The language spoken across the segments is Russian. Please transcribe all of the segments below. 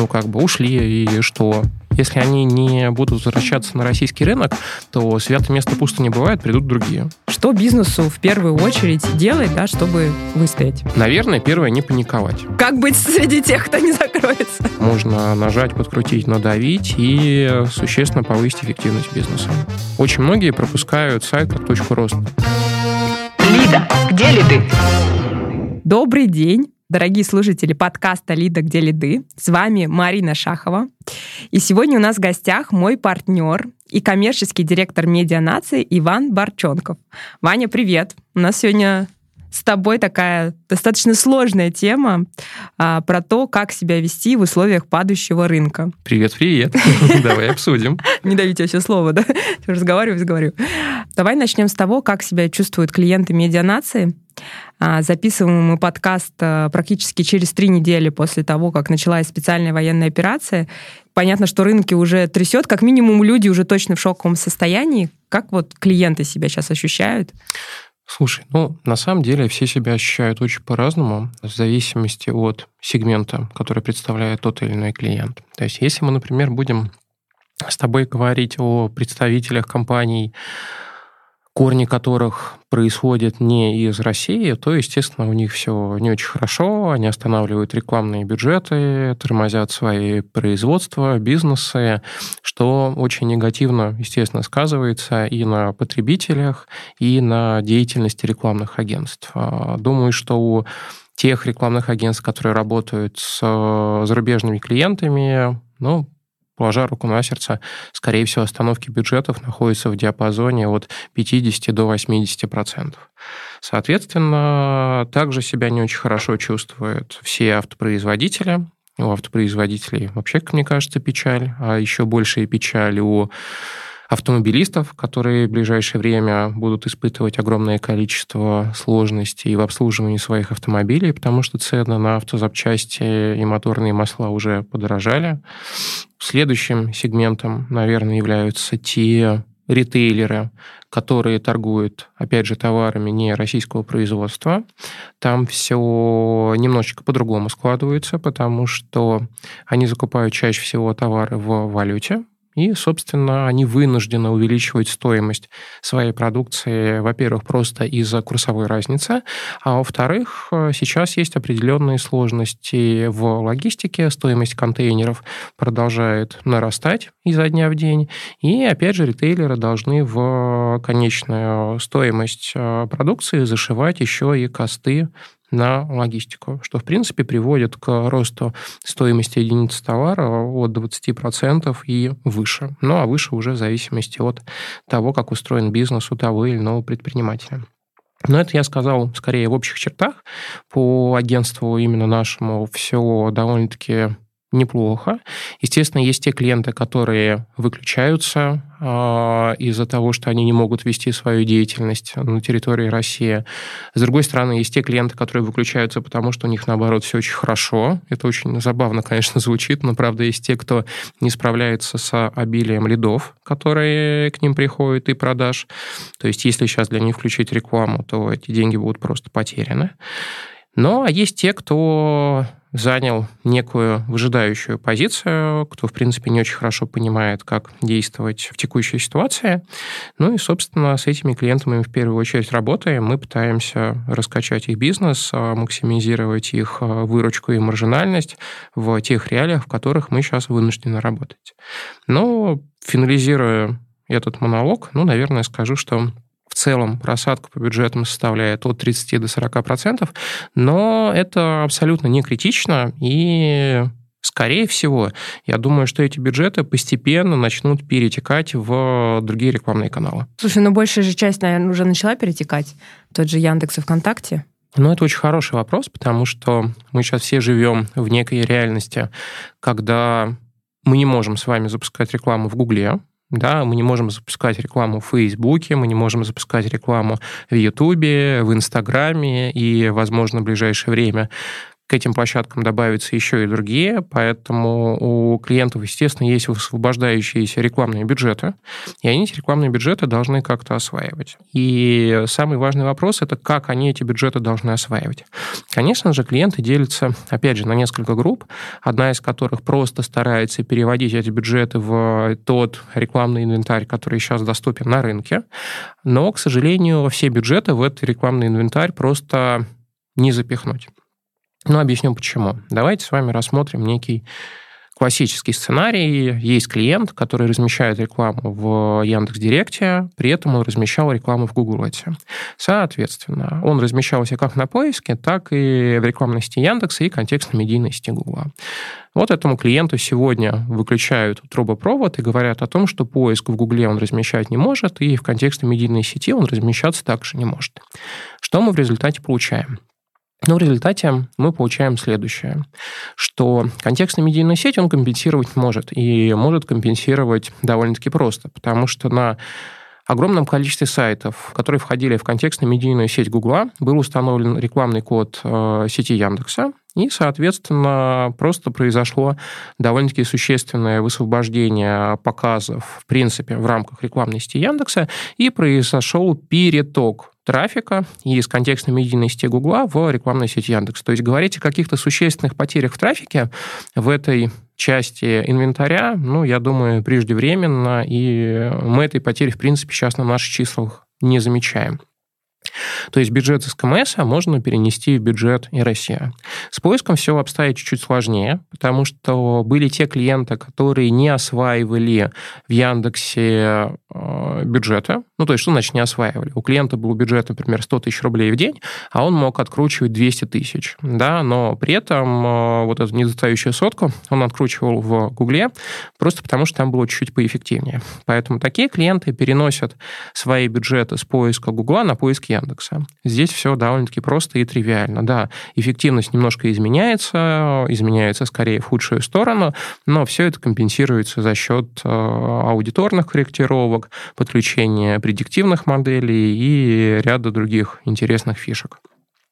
ну, как бы ушли, и что? Если они не будут возвращаться на российский рынок, то святое место пусто не бывает, придут другие. Что бизнесу в первую очередь делать, да, чтобы выстоять? Наверное, первое, не паниковать. Как быть среди тех, кто не закроется? Можно нажать, подкрутить, надавить и существенно повысить эффективность бизнеса. Очень многие пропускают сайт как точку роста. Лида, где лиды? Добрый день. Дорогие слушатели подкаста «Лида, где лиды», с вами Марина Шахова. И сегодня у нас в гостях мой партнер и коммерческий директор медиа нации Иван Барчонков. Ваня, привет! У нас сегодня с тобой такая достаточно сложная тема а, про то, как себя вести в условиях падающего рынка. Привет, привет. Давай обсудим. Не давите все слово, да? Разговариваю, разговариваю. Давай начнем с того, как себя чувствуют клиенты медианации. А, записываем мы подкаст а, практически через три недели после того, как началась специальная военная операция. Понятно, что рынки уже трясет, как минимум люди уже точно в шоковом состоянии. Как вот клиенты себя сейчас ощущают? Слушай, ну, на самом деле все себя ощущают очень по-разному, в зависимости от сегмента, который представляет тот или иной клиент. То есть, если мы, например, будем с тобой говорить о представителях компаний, корни которых происходят не из России, то, естественно, у них все не очень хорошо, они останавливают рекламные бюджеты, тормозят свои производства, бизнесы, что очень негативно, естественно, сказывается и на потребителях, и на деятельности рекламных агентств. А, думаю, что у тех рекламных агентств, которые работают с зарубежными клиентами, ну, положа руку на сердце, скорее всего, остановки бюджетов находятся в диапазоне от 50 до 80 процентов. Соответственно, также себя не очень хорошо чувствуют все автопроизводители. У автопроизводителей вообще, как мне кажется, печаль, а еще большая печаль у автомобилистов, которые в ближайшее время будут испытывать огромное количество сложностей в обслуживании своих автомобилей, потому что цены на автозапчасти и моторные масла уже подорожали. Следующим сегментом, наверное, являются те ритейлеры, которые торгуют, опять же, товарами не российского производства. Там все немножечко по-другому складывается, потому что они закупают чаще всего товары в валюте, и, собственно, они вынуждены увеличивать стоимость своей продукции, во-первых, просто из-за курсовой разницы, а во-вторых, сейчас есть определенные сложности в логистике, стоимость контейнеров продолжает нарастать изо дня в день, и, опять же, ритейлеры должны в конечную стоимость э, продукции зашивать еще и косты на логистику, что, в принципе, приводит к росту стоимости единицы товара от 20% и выше. Ну, а выше уже в зависимости от того, как устроен бизнес у того или иного предпринимателя. Но это я сказал скорее в общих чертах. По агентству именно нашему все довольно-таки неплохо. Естественно, есть те клиенты, которые выключаются э, из-за того, что они не могут вести свою деятельность на территории России. С другой стороны, есть те клиенты, которые выключаются, потому что у них, наоборот, все очень хорошо. Это очень забавно, конечно, звучит, но, правда, есть те, кто не справляется с обилием лидов, которые к ним приходят, и продаж. То есть, если сейчас для них включить рекламу, то эти деньги будут просто потеряны. Но а есть те, кто занял некую выжидающую позицию, кто, в принципе, не очень хорошо понимает, как действовать в текущей ситуации. Ну и, собственно, с этими клиентами мы в первую очередь работаем. Мы пытаемся раскачать их бизнес, а, максимизировать их а, выручку и маржинальность в тех реалиях, в которых мы сейчас вынуждены работать. Но, финализируя этот монолог, ну, наверное, скажу, что в целом просадка по бюджетам составляет от 30 до 40 процентов, но это абсолютно не критично, и Скорее всего, я думаю, что эти бюджеты постепенно начнут перетекать в другие рекламные каналы. Слушай, ну большая же часть, наверное, уже начала перетекать. Тот же Яндекс и ВКонтакте. Ну, это очень хороший вопрос, потому что мы сейчас все живем в некой реальности, когда мы не можем с вами запускать рекламу в Гугле, да, мы не можем запускать рекламу в Фейсбуке, мы не можем запускать рекламу в Ютубе, в Инстаграме и, возможно, в ближайшее время к этим площадкам добавятся еще и другие, поэтому у клиентов, естественно, есть высвобождающиеся рекламные бюджеты, и они эти рекламные бюджеты должны как-то осваивать. И самый важный вопрос – это как они эти бюджеты должны осваивать. Конечно же, клиенты делятся, опять же, на несколько групп, одна из которых просто старается переводить эти бюджеты в тот рекламный инвентарь, который сейчас доступен на рынке, но, к сожалению, все бюджеты в этот рекламный инвентарь просто не запихнуть. Ну, объясню почему. Давайте с вами рассмотрим некий классический сценарий. Есть клиент, который размещает рекламу в Яндекс.Директе, при этом он размещал рекламу в Google Ads. Соответственно, он размещался как на поиске, так и в рекламной сети Яндекса и контекстной медийной сети Google. Вот этому клиенту сегодня выключают трубопровод и говорят о том, что поиск в Гугле он размещать не может, и в контекстной медийной сети он размещаться также не может. Что мы в результате получаем? Но в результате мы получаем следующее, что контекстная медийная сеть он компенсировать может, и может компенсировать довольно-таки просто, потому что на огромном количестве сайтов, которые входили в контекстную медийную сеть Гугла, был установлен рекламный код э, сети Яндекса, и, соответственно, просто произошло довольно-таки существенное высвобождение показов, в принципе, в рамках рекламной сети Яндекса, и произошел переток трафика из контекстной медийной сети Гугла в рекламную сеть Яндекс. То есть говорить о каких-то существенных потерях в трафике в этой части инвентаря, ну, я думаю, преждевременно, и мы этой потери, в принципе, сейчас на наших числах не замечаем. То есть бюджет из КМС можно перенести в бюджет и Россия. С поиском все обстоит чуть-чуть сложнее, потому что были те клиенты, которые не осваивали в Яндексе э, бюджета. Ну, то есть, что значит не осваивали? У клиента был бюджет, например, 100 тысяч рублей в день, а он мог откручивать 200 тысяч, да, но при этом э, вот эту недостающую сотку он откручивал в Гугле, просто потому что там было чуть-чуть поэффективнее. Поэтому такие клиенты переносят свои бюджеты с поиска Гугла на поиск Яндекса. Здесь все довольно-таки просто и тривиально. Да, эффективность немножко изменяется, изменяется скорее в худшую сторону, но все это компенсируется за счет э, аудиторных корректировок, подключения предиктивных моделей и ряда других интересных фишек.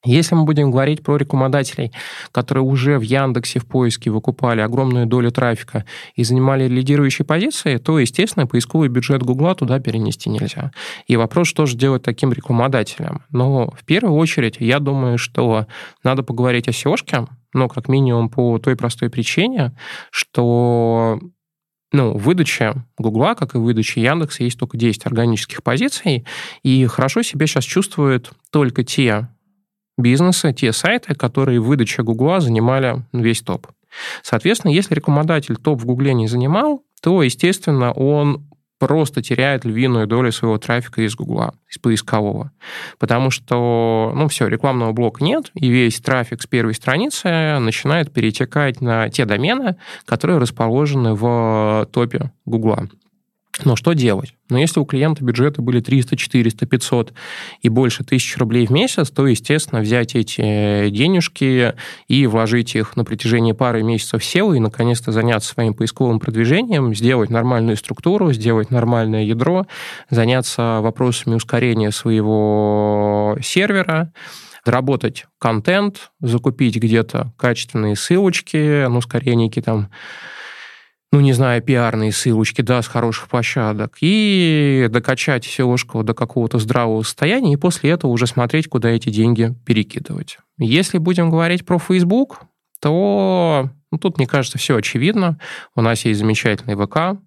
Если мы будем говорить про рекламодателей, которые уже в Яндексе в поиске выкупали огромную долю трафика и занимали лидирующие позиции, то, естественно, поисковый бюджет Гугла туда перенести нельзя. И вопрос, что же делать таким рекламодателям? Но в первую очередь, я думаю, что надо поговорить о SEO, но как минимум по той простой причине, что ну, в выдаче Гугла, как и в выдаче Яндекса, есть только 10 органических позиций, и хорошо себя сейчас чувствуют только те бизнеса, те сайты, которые в выдаче Гугла занимали весь топ. Соответственно, если рекламодатель топ в Гугле не занимал, то, естественно, он просто теряет львиную долю своего трафика из Гугла, из поискового. Потому что, ну все, рекламного блока нет, и весь трафик с первой страницы начинает перетекать на те домены, которые расположены в топе Гугла. Но что делать? Но если у клиента бюджеты были 300, 400, 500 и больше тысяч рублей в месяц, то, естественно, взять эти денежки и вложить их на протяжении пары месяцев в SEO и, наконец-то, заняться своим поисковым продвижением, сделать нормальную структуру, сделать нормальное ядро, заняться вопросами ускорения своего сервера, доработать контент, закупить где-то качественные ссылочки, ну, скорее некие там ну, не знаю, пиарные ссылочки, да, с хороших площадок, и докачать SEO до какого-то здравого состояния, и после этого уже смотреть, куда эти деньги перекидывать. Если будем говорить про Facebook, то ну, тут, мне кажется, все очевидно. У нас есть замечательный ВК,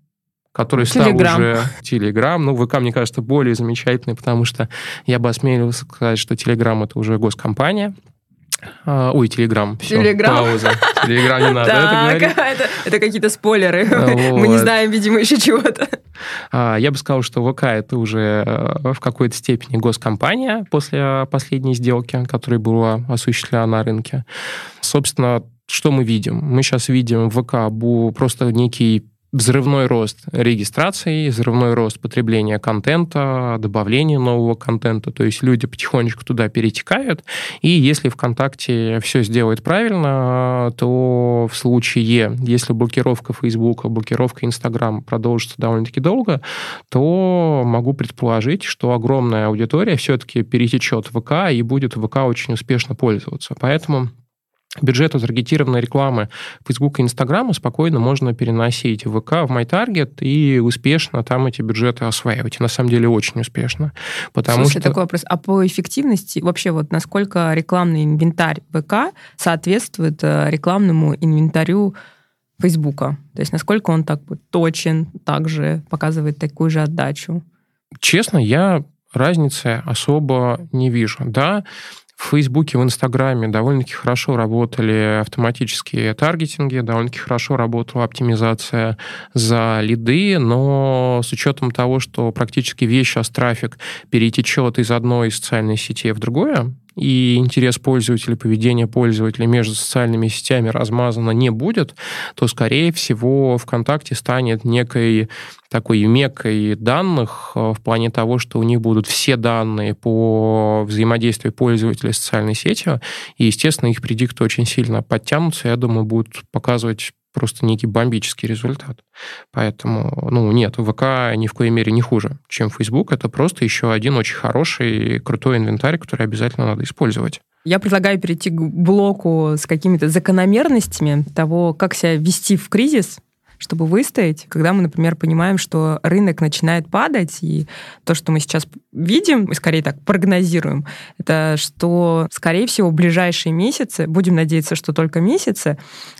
который стал уже Телеграм. Ну, ВК, мне кажется, более замечательный, потому что я бы осмелился сказать, что Телеграм — это уже госкомпания. А, ой, Телеграм. Все, Телеграм. пауза. Телеграм не надо так, это Это, это какие-то спойлеры. Вот. Мы не знаем, видимо, еще чего-то. А, я бы сказал, что ВК это уже э, в какой-то степени госкомпания после последней сделки, которая была осуществлена на рынке. Собственно, что мы видим? Мы сейчас видим в ВК просто некий взрывной рост регистрации, взрывной рост потребления контента, добавление нового контента, то есть люди потихонечку туда перетекают, и если ВКонтакте все сделает правильно, то в случае, если блокировка Фейсбука, блокировка Инстаграма продолжится довольно-таки долго, то могу предположить, что огромная аудитория все-таки перетечет в ВК и будет ВК очень успешно пользоваться. Поэтому бюджета таргетированной рекламы Facebook и Instagram спокойно можно переносить в ВК, в MyTarget и успешно там эти бюджеты осваивать. И на самом деле очень успешно. Потому Слушай, что... такой вопрос. А по эффективности вообще вот насколько рекламный инвентарь ВК соответствует э, рекламному инвентарю Фейсбука? То есть насколько он так точен, также показывает такую же отдачу? Честно, я разницы особо не вижу. Да, в Фейсбуке, в Инстаграме довольно-таки хорошо работали автоматические таргетинги, довольно-таки хорошо работала оптимизация за лиды, но с учетом того, что практически весь сейчас трафик перетечет из одной социальной сети в другое, и интерес пользователя, поведение пользователя между социальными сетями размазано не будет, то, скорее всего, ВКонтакте станет некой такой мекой данных э, в плане того, что у них будут все данные по взаимодействию пользователя с социальной сетью, и, естественно, их предикты очень сильно подтянутся, я думаю, будут показывать просто некий бомбический результат. Поэтому, ну, нет, ВК ни в коей мере не хуже, чем Facebook. Это просто еще один очень хороший, крутой инвентарь, который обязательно надо использовать. Я предлагаю перейти к блоку с какими-то закономерностями того, как себя вести в кризис, чтобы выстоять, когда мы, например, понимаем, что рынок начинает падать, и то, что мы сейчас видим, мы скорее так прогнозируем, это что, скорее всего, в ближайшие месяцы, будем надеяться, что только месяцы,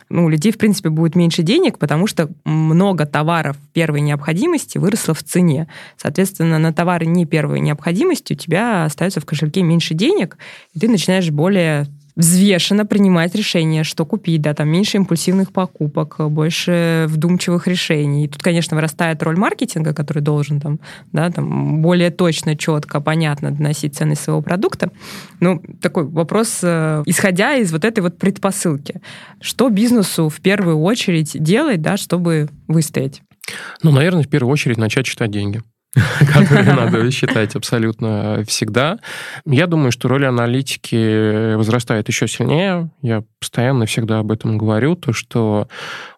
ну, у людей, в принципе, будет меньше денег, потому что много товаров первой необходимости выросло в цене. Соответственно, на товары не первой необходимости у тебя остается в кошельке меньше денег, и ты начинаешь более взвешенно принимать решение, что купить, да, там меньше импульсивных покупок, больше вдумчивых решений. И тут, конечно, вырастает роль маркетинга, который должен там, да, там более точно, четко, понятно доносить ценность своего продукта. Ну, такой вопрос, э, исходя из вот этой вот предпосылки. Что бизнесу в первую очередь делать, да, чтобы выстоять? Ну, наверное, в первую очередь начать читать деньги. которые надо считать абсолютно всегда. Я думаю, что роль аналитики возрастает еще сильнее. Я постоянно всегда об этом говорю, то, что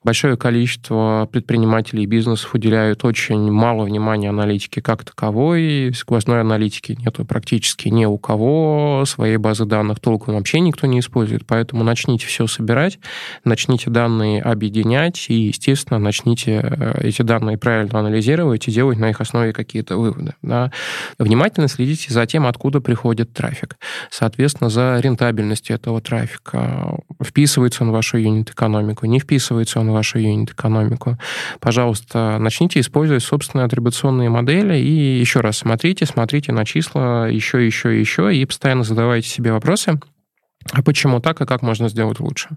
большое количество предпринимателей и бизнесов уделяют очень мало внимания аналитике как таковой. Сквозной аналитики нету практически ни у кого. Своей базы данных толком вообще никто не использует. Поэтому начните все собирать, начните данные объединять и, естественно, начните э, эти данные правильно анализировать и делать на их основе какие-то выводы. Да. Внимательно следите за тем, откуда приходит трафик. Соответственно, за рентабельностью этого трафика. Вписывается он в вашу юнит-экономику, не вписывается он вашу юнит-экономику. Пожалуйста, начните использовать собственные атрибуционные модели и еще раз смотрите, смотрите на числа еще, еще, еще и постоянно задавайте себе вопросы, а почему так и как можно сделать лучше.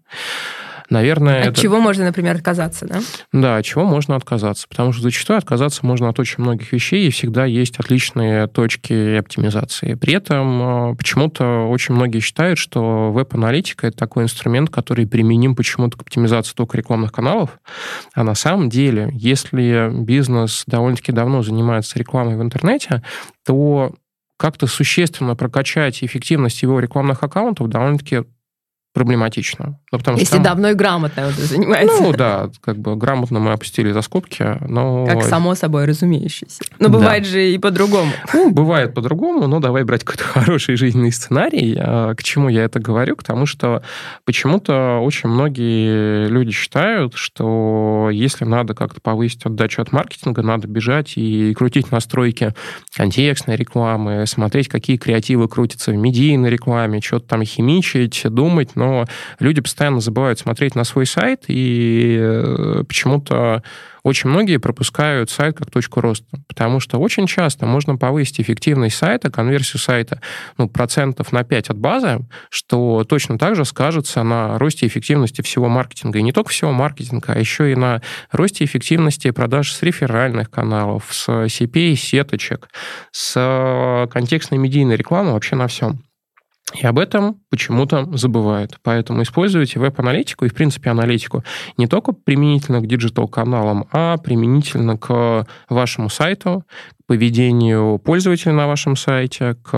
Наверное, от это... чего можно, например, отказаться, да? Да, от чего можно отказаться, потому что зачастую отказаться можно от очень многих вещей, и всегда есть отличные точки оптимизации. При этом э, почему-то очень многие считают, что веб-аналитика — это такой инструмент, который применим почему-то к оптимизации только рекламных каналов, а на самом деле, если бизнес довольно-таки давно занимается рекламой в интернете, то как-то существенно прокачать эффективность его рекламных аккаунтов довольно-таки проблематично. Ну, потому Если там... давно и грамотно это занимается. Ну да, как бы грамотно мы опустили за скобки, но... Как само собой разумеющееся. Но бывает да. же и по-другому. Ну, бывает по-другому, но давай брать какой-то хороший жизненный сценарий. А к чему я это говорю? К тому, что почему-то очень многие люди считают, что если надо как-то повысить отдачу от маркетинга, надо бежать и крутить настройки контекстной рекламы, смотреть, какие креативы крутятся в медийной рекламе, что-то там химичить, думать, но но люди постоянно забывают смотреть на свой сайт, и э, почему-то очень многие пропускают сайт как точку роста, потому что очень часто можно повысить эффективность сайта, конверсию сайта ну, процентов на 5 от базы, что точно так же скажется на росте эффективности всего маркетинга. И не только всего маркетинга, а еще и на росте эффективности продаж с реферальных каналов, с CPA, сеточек, с контекстной медийной рекламы, вообще на всем. И об этом почему-то забывают. Поэтому используйте веб-аналитику и, в принципе, аналитику не только применительно к digital-каналам, а применительно к вашему сайту, к поведению пользователя на вашем сайте, к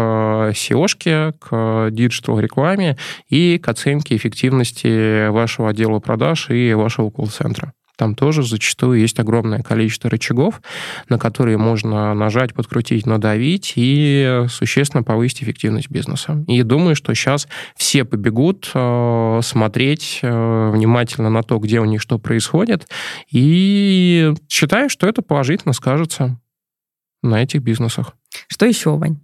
SEO -шке, к digital-рекламе и к оценке эффективности вашего отдела продаж и вашего колл-центра. Там тоже зачастую есть огромное количество рычагов, на которые можно нажать, подкрутить, надавить и существенно повысить эффективность бизнеса. И думаю, что сейчас все побегут э, смотреть э, внимательно на то, где у них что происходит, и считаю, что это положительно скажется на этих бизнесах. Что еще, Вань?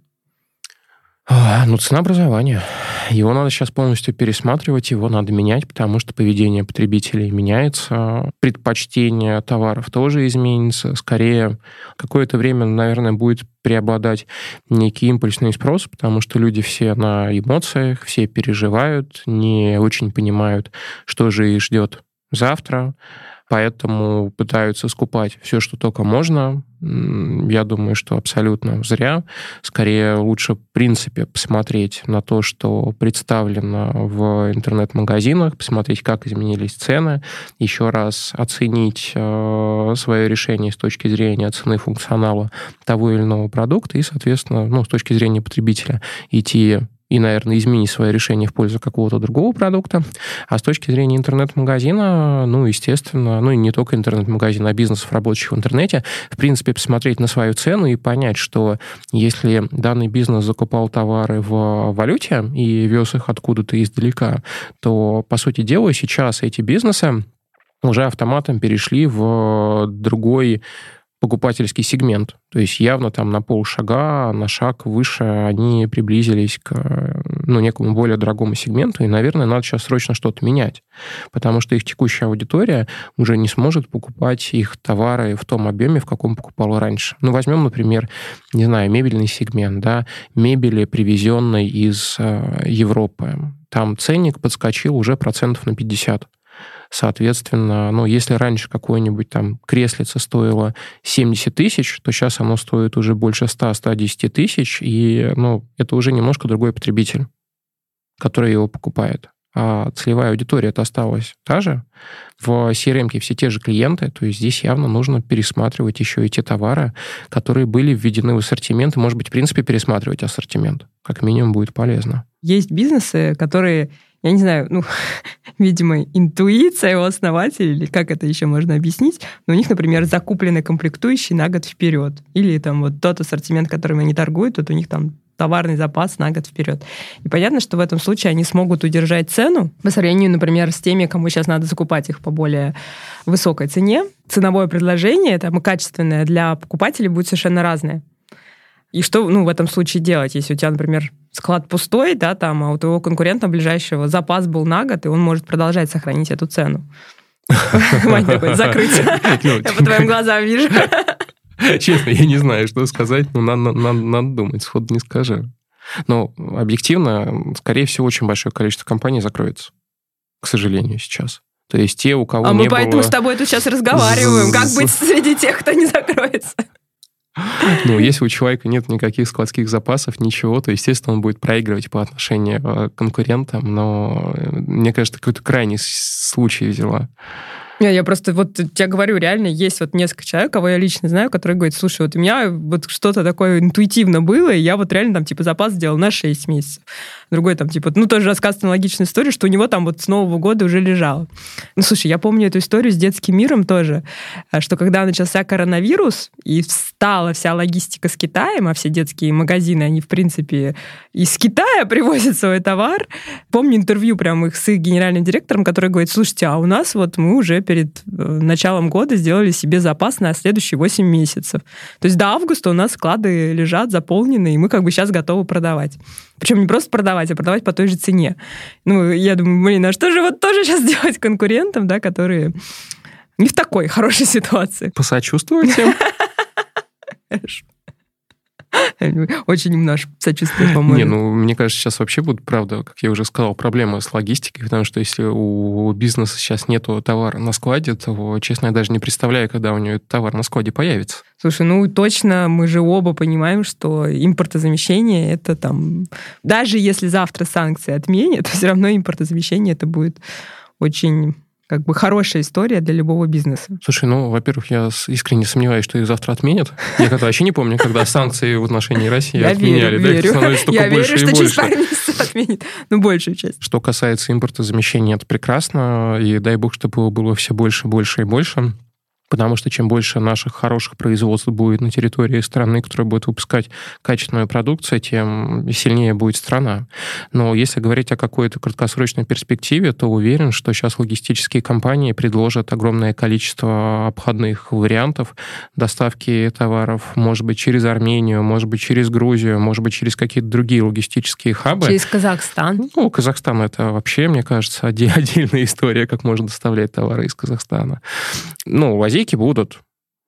А, ну, ценообразование. Его надо сейчас полностью пересматривать, его надо менять, потому что поведение потребителей меняется, предпочтение товаров тоже изменится. Скорее, какое-то время, наверное, будет преобладать некий импульсный спрос, потому что люди все на эмоциях, все переживают, не очень понимают, что же их ждет завтра поэтому пытаются скупать все, что только можно. Я думаю, что абсолютно зря. Скорее, лучше, в принципе, посмотреть на то, что представлено в интернет-магазинах, посмотреть, как изменились цены, еще раз оценить э, свое решение с точки зрения цены функционала того или иного продукта и, соответственно, ну, с точки зрения потребителя идти и, наверное, изменить свое решение в пользу какого-то другого продукта. А с точки зрения интернет-магазина, ну, естественно, ну и не только интернет-магазина, а бизнесов, работающих в интернете, в принципе, посмотреть на свою цену и понять, что если данный бизнес закупал товары в валюте и вез их откуда-то издалека, то, по сути дела, сейчас эти бизнесы уже автоматом перешли в другой покупательский сегмент. То есть явно там на полшага, на шаг выше они приблизились к ну, некому более дорогому сегменту, и, наверное, надо сейчас срочно что-то менять, потому что их текущая аудитория уже не сможет покупать их товары в том объеме, в каком покупала раньше. Ну, возьмем, например, не знаю, мебельный сегмент, да, мебели, привезенной из э, Европы. Там ценник подскочил уже процентов на 50. Соответственно, ну, если раньше какое-нибудь там креслице стоило 70 тысяч, то сейчас оно стоит уже больше 100-110 тысяч, и, ну, это уже немножко другой потребитель, который его покупает. А целевая аудитория это осталась та же. В CRM все те же клиенты, то есть здесь явно нужно пересматривать еще и те товары, которые были введены в ассортимент, и, может быть, в принципе, пересматривать ассортимент. Как минимум будет полезно. Есть бизнесы, которые я не знаю, ну, видимо, интуиция его основателей, или как это еще можно объяснить, но у них, например, закуплены комплектующие на год вперед. Или там вот тот ассортимент, которым они торгуют, вот у них там товарный запас на год вперед. И понятно, что в этом случае они смогут удержать цену по сравнению, например, с теми, кому сейчас надо закупать их по более высокой цене. Ценовое предложение, там, качественное для покупателей будет совершенно разное. И что ну, в этом случае делать, если у тебя, например, склад пустой, да, там, а у твоего конкурента ближайшего запас был на год, и он может продолжать сохранить эту цену. Вань такой, закрыть. Ну, я по твоим глазам вижу. Честно, я не знаю, что сказать, но надо, надо, надо думать, сходу не скажи. Но объективно, скорее всего, очень большое количество компаний закроется, к сожалению, сейчас. То есть те, у кого а не мы поэтому с тобой тут сейчас разговариваем. Как быть среди тех, кто не закроется? Ну, если у человека нет никаких складских запасов, ничего, то, естественно, он будет проигрывать по отношению э, к конкурентам, но э, мне кажется, какой-то крайний случай взяла. Я, я просто вот тебе говорю, реально есть вот несколько человек, кого я лично знаю, которые говорят, слушай, вот у меня вот что-то такое интуитивно было, и я вот реально там типа запас сделал на 6 месяцев. Другой там типа, ну тоже рассказывает аналогичную историю, что у него там вот с Нового года уже лежало. Ну слушай, я помню эту историю с детским миром тоже, э, что когда начался коронавирус, и встала вся логистика с Китаем, а все детские магазины, они в принципе из Китая привозят свой товар. Помню интервью прям их с их генеральным директором, который говорит, слушайте, а у нас вот мы уже перед э, началом года сделали себе запас на следующие 8 месяцев. То есть до августа у нас склады лежат заполнены, и мы как бы сейчас готовы продавать. Причем не просто продавать, а продавать по той же цене. Ну, я думаю, блин, а что же вот тоже сейчас делать конкурентам, да, которые не в такой хорошей ситуации? Посочувствовать им? Очень немножко сочувствую, по-моему. Не, ну, мне кажется, сейчас вообще будет, правда, как я уже сказал, проблема с логистикой, потому что если у бизнеса сейчас нету товара на складе, то, честно, я даже не представляю, когда у него товар на складе появится. Слушай, ну точно, мы же оба понимаем, что импортозамещение это там... Даже если завтра санкции отменят, то все равно импортозамещение это будет очень как бы хорошая история для любого бизнеса. Слушай, ну, во-первых, я искренне сомневаюсь, что их завтра отменят. Я когда вообще не помню, когда санкции в отношении России я отменяли. Верю, да, верю. Я верю, что через пару месяцев отменят, ну, большую часть. Что касается импорта замещения, это прекрасно, и дай бог, чтобы его было все больше, больше и больше потому что чем больше наших хороших производств будет на территории страны, которая будет выпускать качественную продукцию, тем сильнее будет страна. Но если говорить о какой-то краткосрочной перспективе, то уверен, что сейчас логистические компании предложат огромное количество обходных вариантов доставки товаров, может быть, через Армению, может быть, через Грузию, может быть, через какие-то другие логистические хабы. Через Казахстан. Ну, Казахстан это вообще, мне кажется, отдельная история, как можно доставлять товары из Казахстана. Ну, лазейки будут.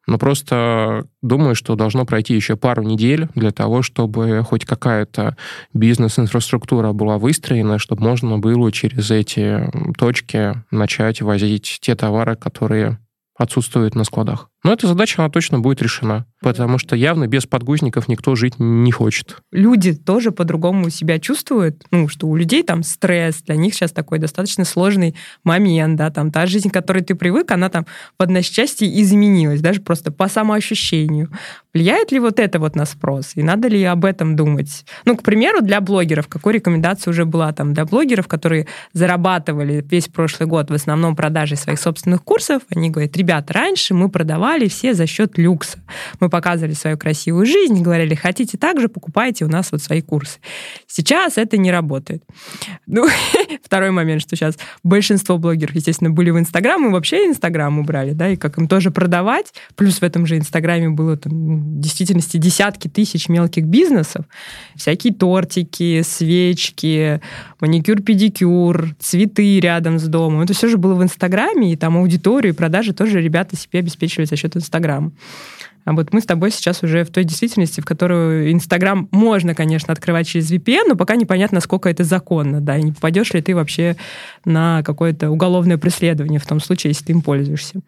Но просто думаю, что должно пройти еще пару недель для того, чтобы хоть какая-то бизнес-инфраструктура была выстроена, чтобы можно было через эти точки начать возить те товары, которые отсутствуют на складах. Но эта задача, она точно будет решена, потому что явно без подгузников никто жить не хочет. Люди тоже по-другому себя чувствуют, ну, что у людей там стресс, для них сейчас такой достаточно сложный момент, да, там та жизнь, к которой ты привык, она там в одночасье изменилась, даже просто по самоощущению. Влияет ли вот это вот на спрос? И надо ли об этом думать? Ну, к примеру, для блогеров, какой рекомендация уже была там для блогеров, которые зарабатывали весь прошлый год в основном продажей своих собственных курсов, они говорят, ребят, раньше мы продавали покупали все за счет люкса. Мы показывали свою красивую жизнь, говорили, хотите так же, покупайте у нас вот свои курсы. Сейчас это не работает. Ну, второй момент, что сейчас большинство блогеров, естественно, были в Инстаграм, и вообще Инстаграм убрали, да, и как им тоже продавать. Плюс в этом же Инстаграме было там, ну, в действительности десятки тысяч мелких бизнесов. Всякие тортики, свечки, маникюр-педикюр, цветы рядом с домом. Это все же было в Инстаграме, и там аудиторию, и продажи тоже ребята себе обеспечивали за счет Инстаграма. А вот мы с тобой сейчас уже в той действительности, в которую Инстаграм можно, конечно, открывать через VPN, но пока непонятно, насколько это законно, да, и не попадешь ли ты вообще на какое-то уголовное преследование в том случае, если ты им пользуешься.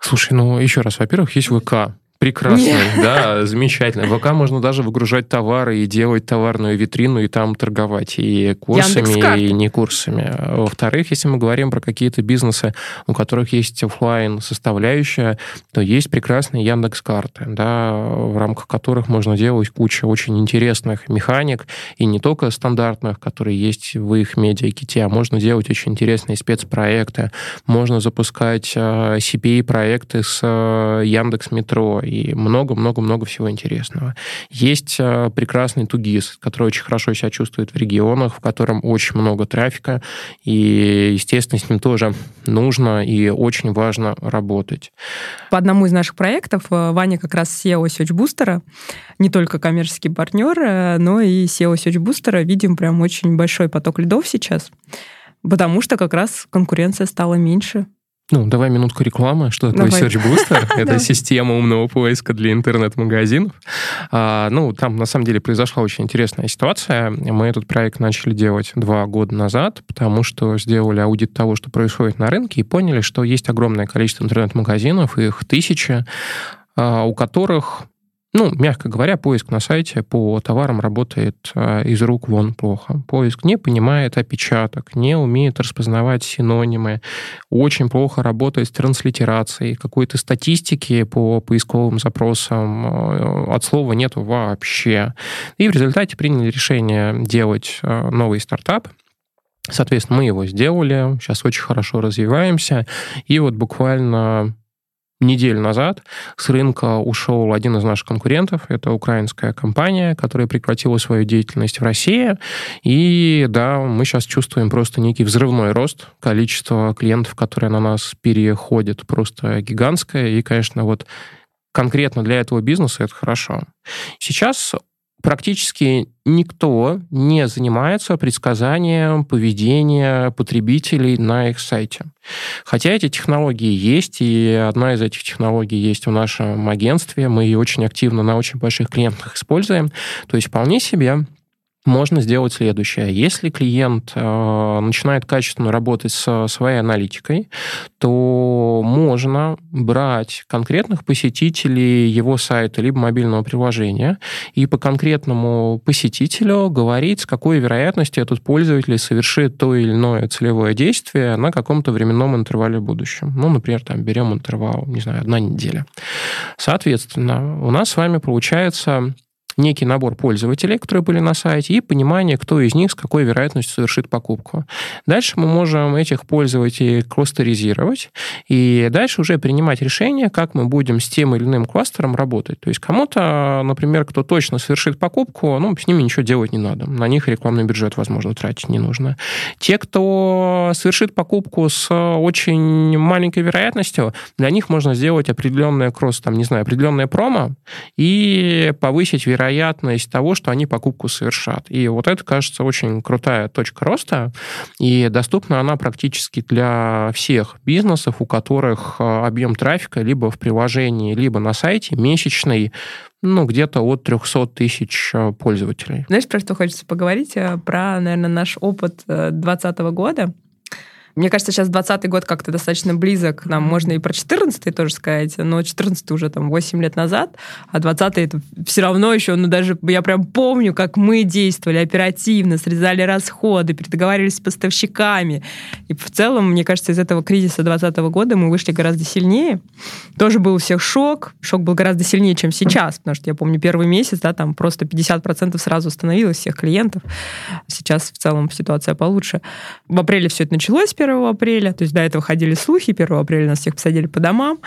Слушай, ну еще раз, во-первых, есть ВК, Прекрасно, да, замечательно. В ВК можно даже выгружать товары и делать товарную витрину и там торговать и курсами, и не курсами. Во-вторых, если мы говорим про какие-то бизнесы, у которых есть офлайн составляющая, то есть прекрасные Яндекс карты, да, в рамках которых можно делать кучу очень интересных механик и не только стандартных, которые есть в их медиаките, а можно делать очень интересные спецпроекты, можно запускать э, CPA-проекты с э, Яндекс Метро и много-много-много всего интересного. Есть э, прекрасный Тугис, который очень хорошо себя чувствует в регионах, в котором очень много трафика, и, естественно, с ним тоже нужно и очень важно работать. По одному из наших проектов э, Ваня как раз SEO Search Booster, не только коммерческий партнер, э, но и SEO Search Booster. Видим прям очень большой поток лидов сейчас, потому что как раз конкуренция стала меньше. Ну, давай минутку рекламы. Что такое давай. Search Booster? Это система умного поиска для интернет-магазинов. А, ну, там, на самом деле, произошла очень интересная ситуация. Мы этот проект начали делать два года назад, потому что сделали аудит того, что происходит на рынке, и поняли, что есть огромное количество интернет-магазинов, их тысячи, а, у которых ну, мягко говоря, поиск на сайте по товарам работает а, из рук вон плохо. Поиск не понимает опечаток, не умеет распознавать синонимы, очень плохо работает с транслитерацией, какой-то статистики по поисковым запросам а, от слова нет вообще. И в результате приняли решение делать а, новый стартап, Соответственно, мы его сделали, сейчас очень хорошо развиваемся, и вот буквально неделю назад с рынка ушел один из наших конкурентов. Это украинская компания, которая прекратила свою деятельность в России. И да, мы сейчас чувствуем просто некий взрывной рост. Количество клиентов, которые на нас переходят, просто гигантское. И, конечно, вот конкретно для этого бизнеса это хорошо. Сейчас практически никто не занимается предсказанием поведения потребителей на их сайте. Хотя эти технологии есть, и одна из этих технологий есть в нашем агентстве, мы ее очень активно на очень больших клиентах используем. То есть вполне себе можно сделать следующее. Если клиент э, начинает качественно работать со своей аналитикой, то можно брать конкретных посетителей его сайта либо мобильного приложения и по конкретному посетителю говорить, с какой вероятностью этот пользователь совершит то или иное целевое действие на каком-то временном интервале в будущем. Ну, например, там берем интервал, не знаю, одна неделя. Соответственно, у нас с вами получается некий набор пользователей, которые были на сайте, и понимание, кто из них с какой вероятностью совершит покупку. Дальше мы можем этих пользователей кластеризировать, и дальше уже принимать решение, как мы будем с тем или иным кластером работать. То есть кому-то, например, кто точно совершит покупку, ну, с ними ничего делать не надо. На них рекламный бюджет, возможно, тратить не нужно. Те, кто совершит покупку с очень маленькой вероятностью, для них можно сделать определенное кросс, там, не знаю, определенное промо и повысить вероятность вероятность того, что они покупку совершат. И вот это, кажется, очень крутая точка роста, и доступна она практически для всех бизнесов, у которых э, объем трафика либо в приложении, либо на сайте месячный ну, где-то от 300 тысяч э, пользователей. Знаешь, про что хочется поговорить? Э, про, наверное, наш опыт 2020 года. Мне кажется, сейчас 20 год как-то достаточно близок. Нам можно и про 14 тоже сказать, но 14 уже там 8 лет назад, а 20 это все равно еще, ну даже я прям помню, как мы действовали оперативно, срезали расходы, переговорились с поставщиками. И в целом, мне кажется, из этого кризиса 20 года мы вышли гораздо сильнее. Тоже был у всех шок. Шок был гораздо сильнее, чем сейчас, потому что я помню первый месяц, да, там просто 50% сразу остановилось всех клиентов. Сейчас в целом ситуация получше. В апреле все это началось, 1 апреля. То есть до этого ходили слухи, 1 апреля нас всех посадили по домам.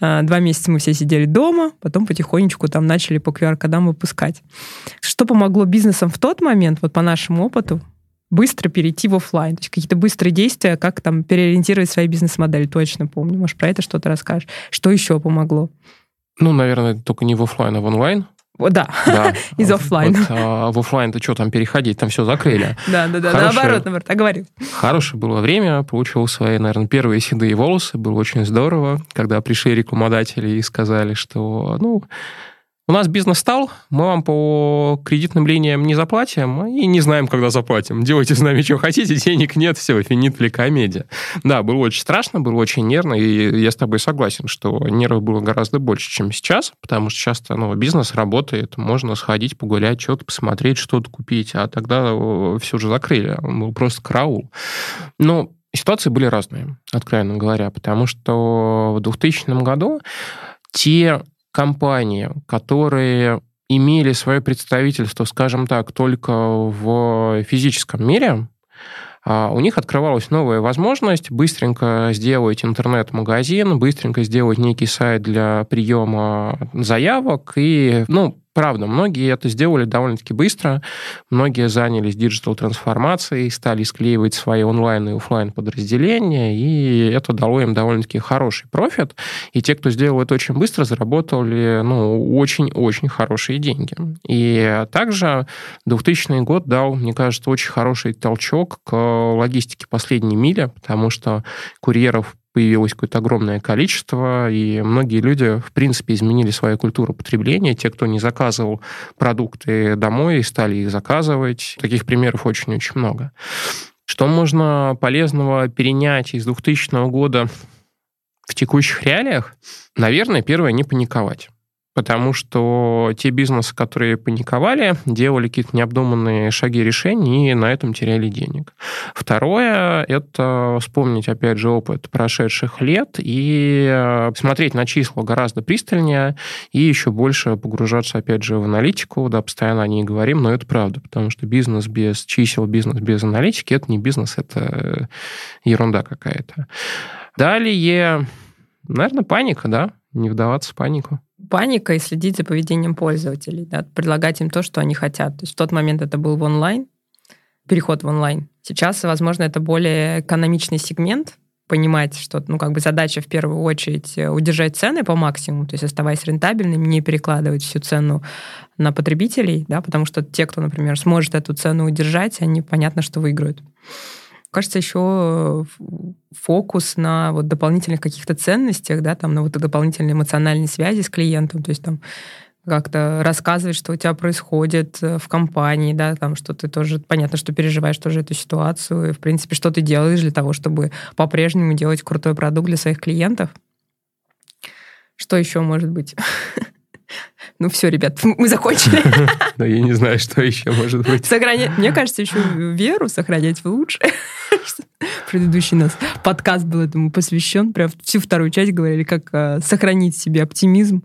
А, два месяца мы все сидели дома, потом потихонечку там начали по QR-кодам выпускать. Что помогло бизнесам в тот момент, вот по нашему опыту, быстро перейти в офлайн, то есть какие-то быстрые действия, как там переориентировать свои бизнес-модели, точно помню. Может, про это что-то расскажешь? Что еще помогло? Ну, наверное, только не в офлайн, а в онлайн. Да, да. из офлайна. Вот, а, в офлайн-то что там переходить, там все закрыли. Да, да, да, наоборот, наоборот, говорю. Хорошее было время, получил свои, наверное, первые седые волосы, было очень здорово, когда пришли рекламодатели и сказали, что, ну, у нас бизнес стал, мы вам по кредитным линиям не заплатим и не знаем, когда заплатим. Делайте с нами, что хотите, денег нет, все, финит ли комедия. Да, было очень страшно, было очень нервно, и я с тобой согласен, что нервов было гораздо больше, чем сейчас, потому что часто ну, бизнес работает, можно сходить, погулять, что-то посмотреть, что-то купить, а тогда э, все же закрыли, был просто караул. Но ситуации были разные, откровенно говоря, потому что в 2000 году те компании, которые имели свое представительство, скажем так, только в физическом мире, а, у них открывалась новая возможность быстренько сделать интернет-магазин, быстренько сделать некий сайт для приема заявок и, ну, Правда, многие это сделали довольно-таки быстро. Многие занялись диджитал-трансформацией, стали склеивать свои онлайн и офлайн подразделения, и это дало им довольно-таки хороший профит. И те, кто сделал это очень быстро, заработали ну, очень-очень хорошие деньги. И также 2000 год дал, мне кажется, очень хороший толчок к логистике последней мили, потому что курьеров появилось какое-то огромное количество, и многие люди, в принципе, изменили свою культуру потребления. Те, кто не заказывал продукты домой, стали их заказывать. Таких примеров очень-очень много. Что можно полезного перенять из 2000 года в текущих реалиях? Наверное, первое, не паниковать потому что те бизнесы, которые паниковали, делали какие-то необдуманные шаги решений и на этом теряли денег. Второе – это вспомнить, опять же, опыт прошедших лет и э, смотреть на числа гораздо пристальнее и еще больше погружаться, опять же, в аналитику, да, постоянно о ней говорим, но это правда, потому что бизнес без чисел, бизнес без аналитики – это не бизнес, это ерунда какая-то. Далее, наверное, паника, да, не вдаваться в панику паника и следить за поведением пользователей, да, предлагать им то, что они хотят. То есть в тот момент это был в онлайн, переход в онлайн. Сейчас, возможно, это более экономичный сегмент, понимать, что ну, как бы задача в первую очередь э, удержать цены по максимуму, то есть оставаясь рентабельным, не перекладывать всю цену на потребителей, да, потому что те, кто, например, сможет эту цену удержать, они понятно, что выиграют. Кажется, еще э, фокус на вот дополнительных каких-то ценностях, да, там, на вот дополнительной эмоциональной связи с клиентом, то есть там как-то рассказывать, что у тебя происходит э, в компании, да, там, что ты тоже, понятно, что переживаешь тоже эту ситуацию, и, в принципе, что ты делаешь для того, чтобы по-прежнему делать крутой продукт для своих клиентов. Что еще может быть? Ну все, ребят, мы закончили. Но я не знаю, что еще может быть. Сохранять, мне кажется, еще веру сохранять лучше. Предыдущий нас подкаст был этому посвящен. Прям всю вторую часть говорили, как э, сохранить себе оптимизм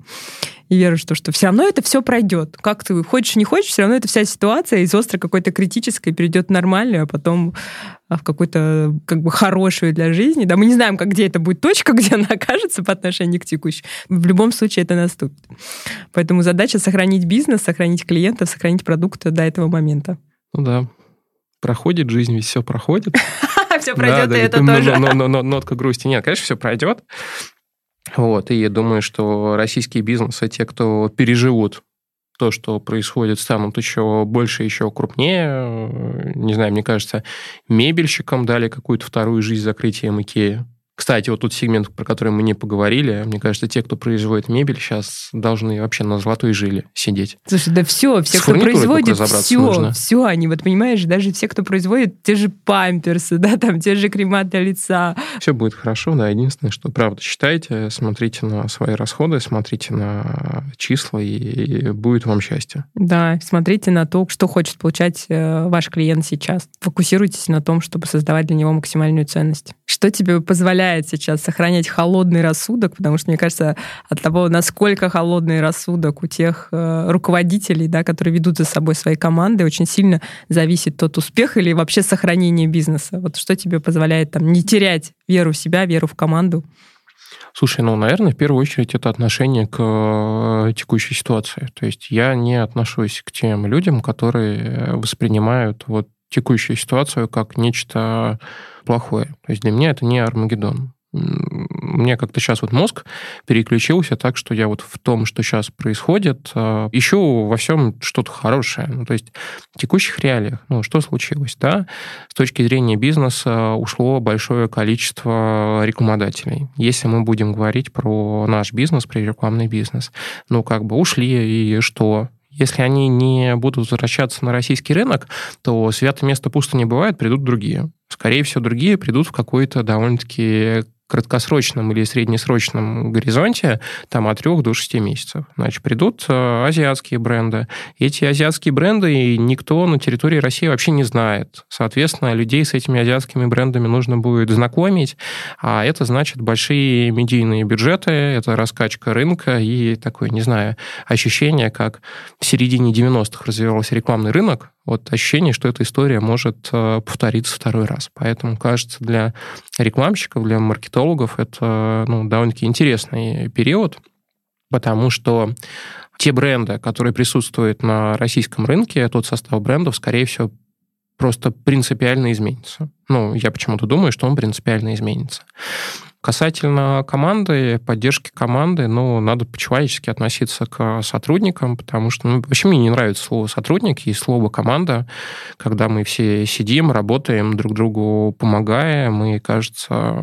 и веру, что, что все равно это все пройдет. Как ты хочешь, не хочешь, все равно эта вся ситуация из острой какой-то критической перейдет в нормальную, а потом а, в какую-то как бы хорошую для жизни. Да, мы не знаем, как, где это будет точка, где она окажется по отношению к текущей. В любом случае это наступит. Поэтому задача сохранить бизнес, сохранить клиентов, сохранить продукты до этого момента. Ну да. Проходит жизнь, ведь все проходит. Все пройдет, и это тоже. Но нотка грусти нет. Конечно, все пройдет. Вот, и я думаю, что российские бизнесы, те, кто переживут то, что происходит, станут еще больше, еще крупнее. Не знаю, мне кажется, мебельщикам дали какую-то вторую жизнь закрытием Икеи. Кстати, вот тот сегмент, про который мы не поговорили, мне кажется, те, кто производит мебель, сейчас должны вообще на золотой жиле сидеть. Слушай, да все, все, С кто производит, все, нужно. все, они, вот понимаешь, даже все, кто производит те же памперсы, да, там, те же крема для лица. Все будет хорошо, да, единственное, что, правда, считайте, смотрите на свои расходы, смотрите на числа, и будет вам счастье. Да, смотрите на то, что хочет получать э, ваш клиент сейчас. Фокусируйтесь на том, чтобы создавать для него максимальную ценность. Что тебе позволяет позволяет сейчас сохранять холодный рассудок, потому что, мне кажется, от того, насколько холодный рассудок у тех э, руководителей, да, которые ведут за собой свои команды, очень сильно зависит тот успех или вообще сохранение бизнеса. Вот что тебе позволяет там не терять веру в себя, веру в команду? Слушай, ну, наверное, в первую очередь это отношение к э, текущей ситуации. То есть я не отношусь к тем людям, которые воспринимают вот текущую ситуацию как нечто плохое. То есть для меня это не Армагеддон. Мне как-то сейчас вот мозг переключился так, что я вот в том, что сейчас происходит, а, ищу во всем что-то хорошее. Ну, то есть в текущих реалиях, ну, что случилось, да? С точки зрения бизнеса ушло большое количество рекламодателей. Если мы будем говорить про наш бизнес, про рекламный бизнес, ну, как бы ушли, и что? Если они не будут возвращаться на российский рынок, то святое место пусто не бывает, придут другие. Скорее всего, другие придут в какой-то довольно-таки краткосрочном или среднесрочном горизонте там от 3 до 6 месяцев. Значит, придут э, азиатские бренды. Эти азиатские бренды никто на территории России вообще не знает. Соответственно, людей с этими азиатскими брендами нужно будет знакомить, а это значит большие медийные бюджеты, это раскачка рынка и такое, не знаю, ощущение, как в середине 90-х развивался рекламный рынок, вот ощущение, что эта история может э, повториться второй раз. Поэтому, кажется, для рекламщиков, для маркетологов это ну, довольно-таки интересный период, потому что те бренды, которые присутствуют на российском рынке, тот состав брендов, скорее всего, просто принципиально изменится. Ну, я почему-то думаю, что он принципиально изменится. Касательно команды, поддержки команды, ну, надо по-человечески относиться к сотрудникам, потому что, ну, вообще мне не нравится слово «сотрудник» и слово «команда», когда мы все сидим, работаем, друг другу помогаем, и, кажется,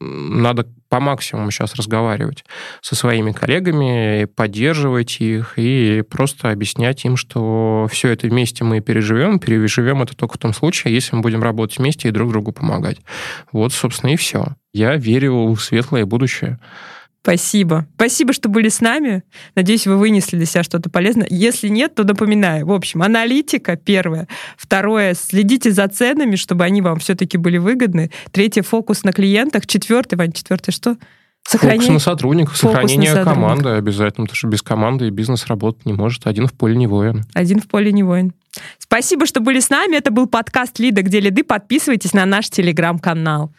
надо по максимуму сейчас разговаривать со своими коллегами, поддерживать их и просто объяснять им, что все это вместе мы переживем, переживем это только в том случае, если мы будем работать вместе и друг другу помогать. Вот, собственно, и все. Я верю в светлое будущее. Спасибо. Спасибо, что были с нами. Надеюсь, вы вынесли для себя что-то полезное. Если нет, то напоминаю. В общем, аналитика первое. Второе, следите за ценами, чтобы они вам все-таки были выгодны. Третье, фокус на клиентах. Четвертое, Вань, четвертое что? Сохранение... Фокус на сотрудниках, Фокус сохранение на команды обязательно, потому что без команды бизнес работать не может. Один в поле не воин. Один в поле не воин. Спасибо, что были с нами. Это был подкаст «Лида, где лиды». Подписывайтесь на наш телеграм-канал.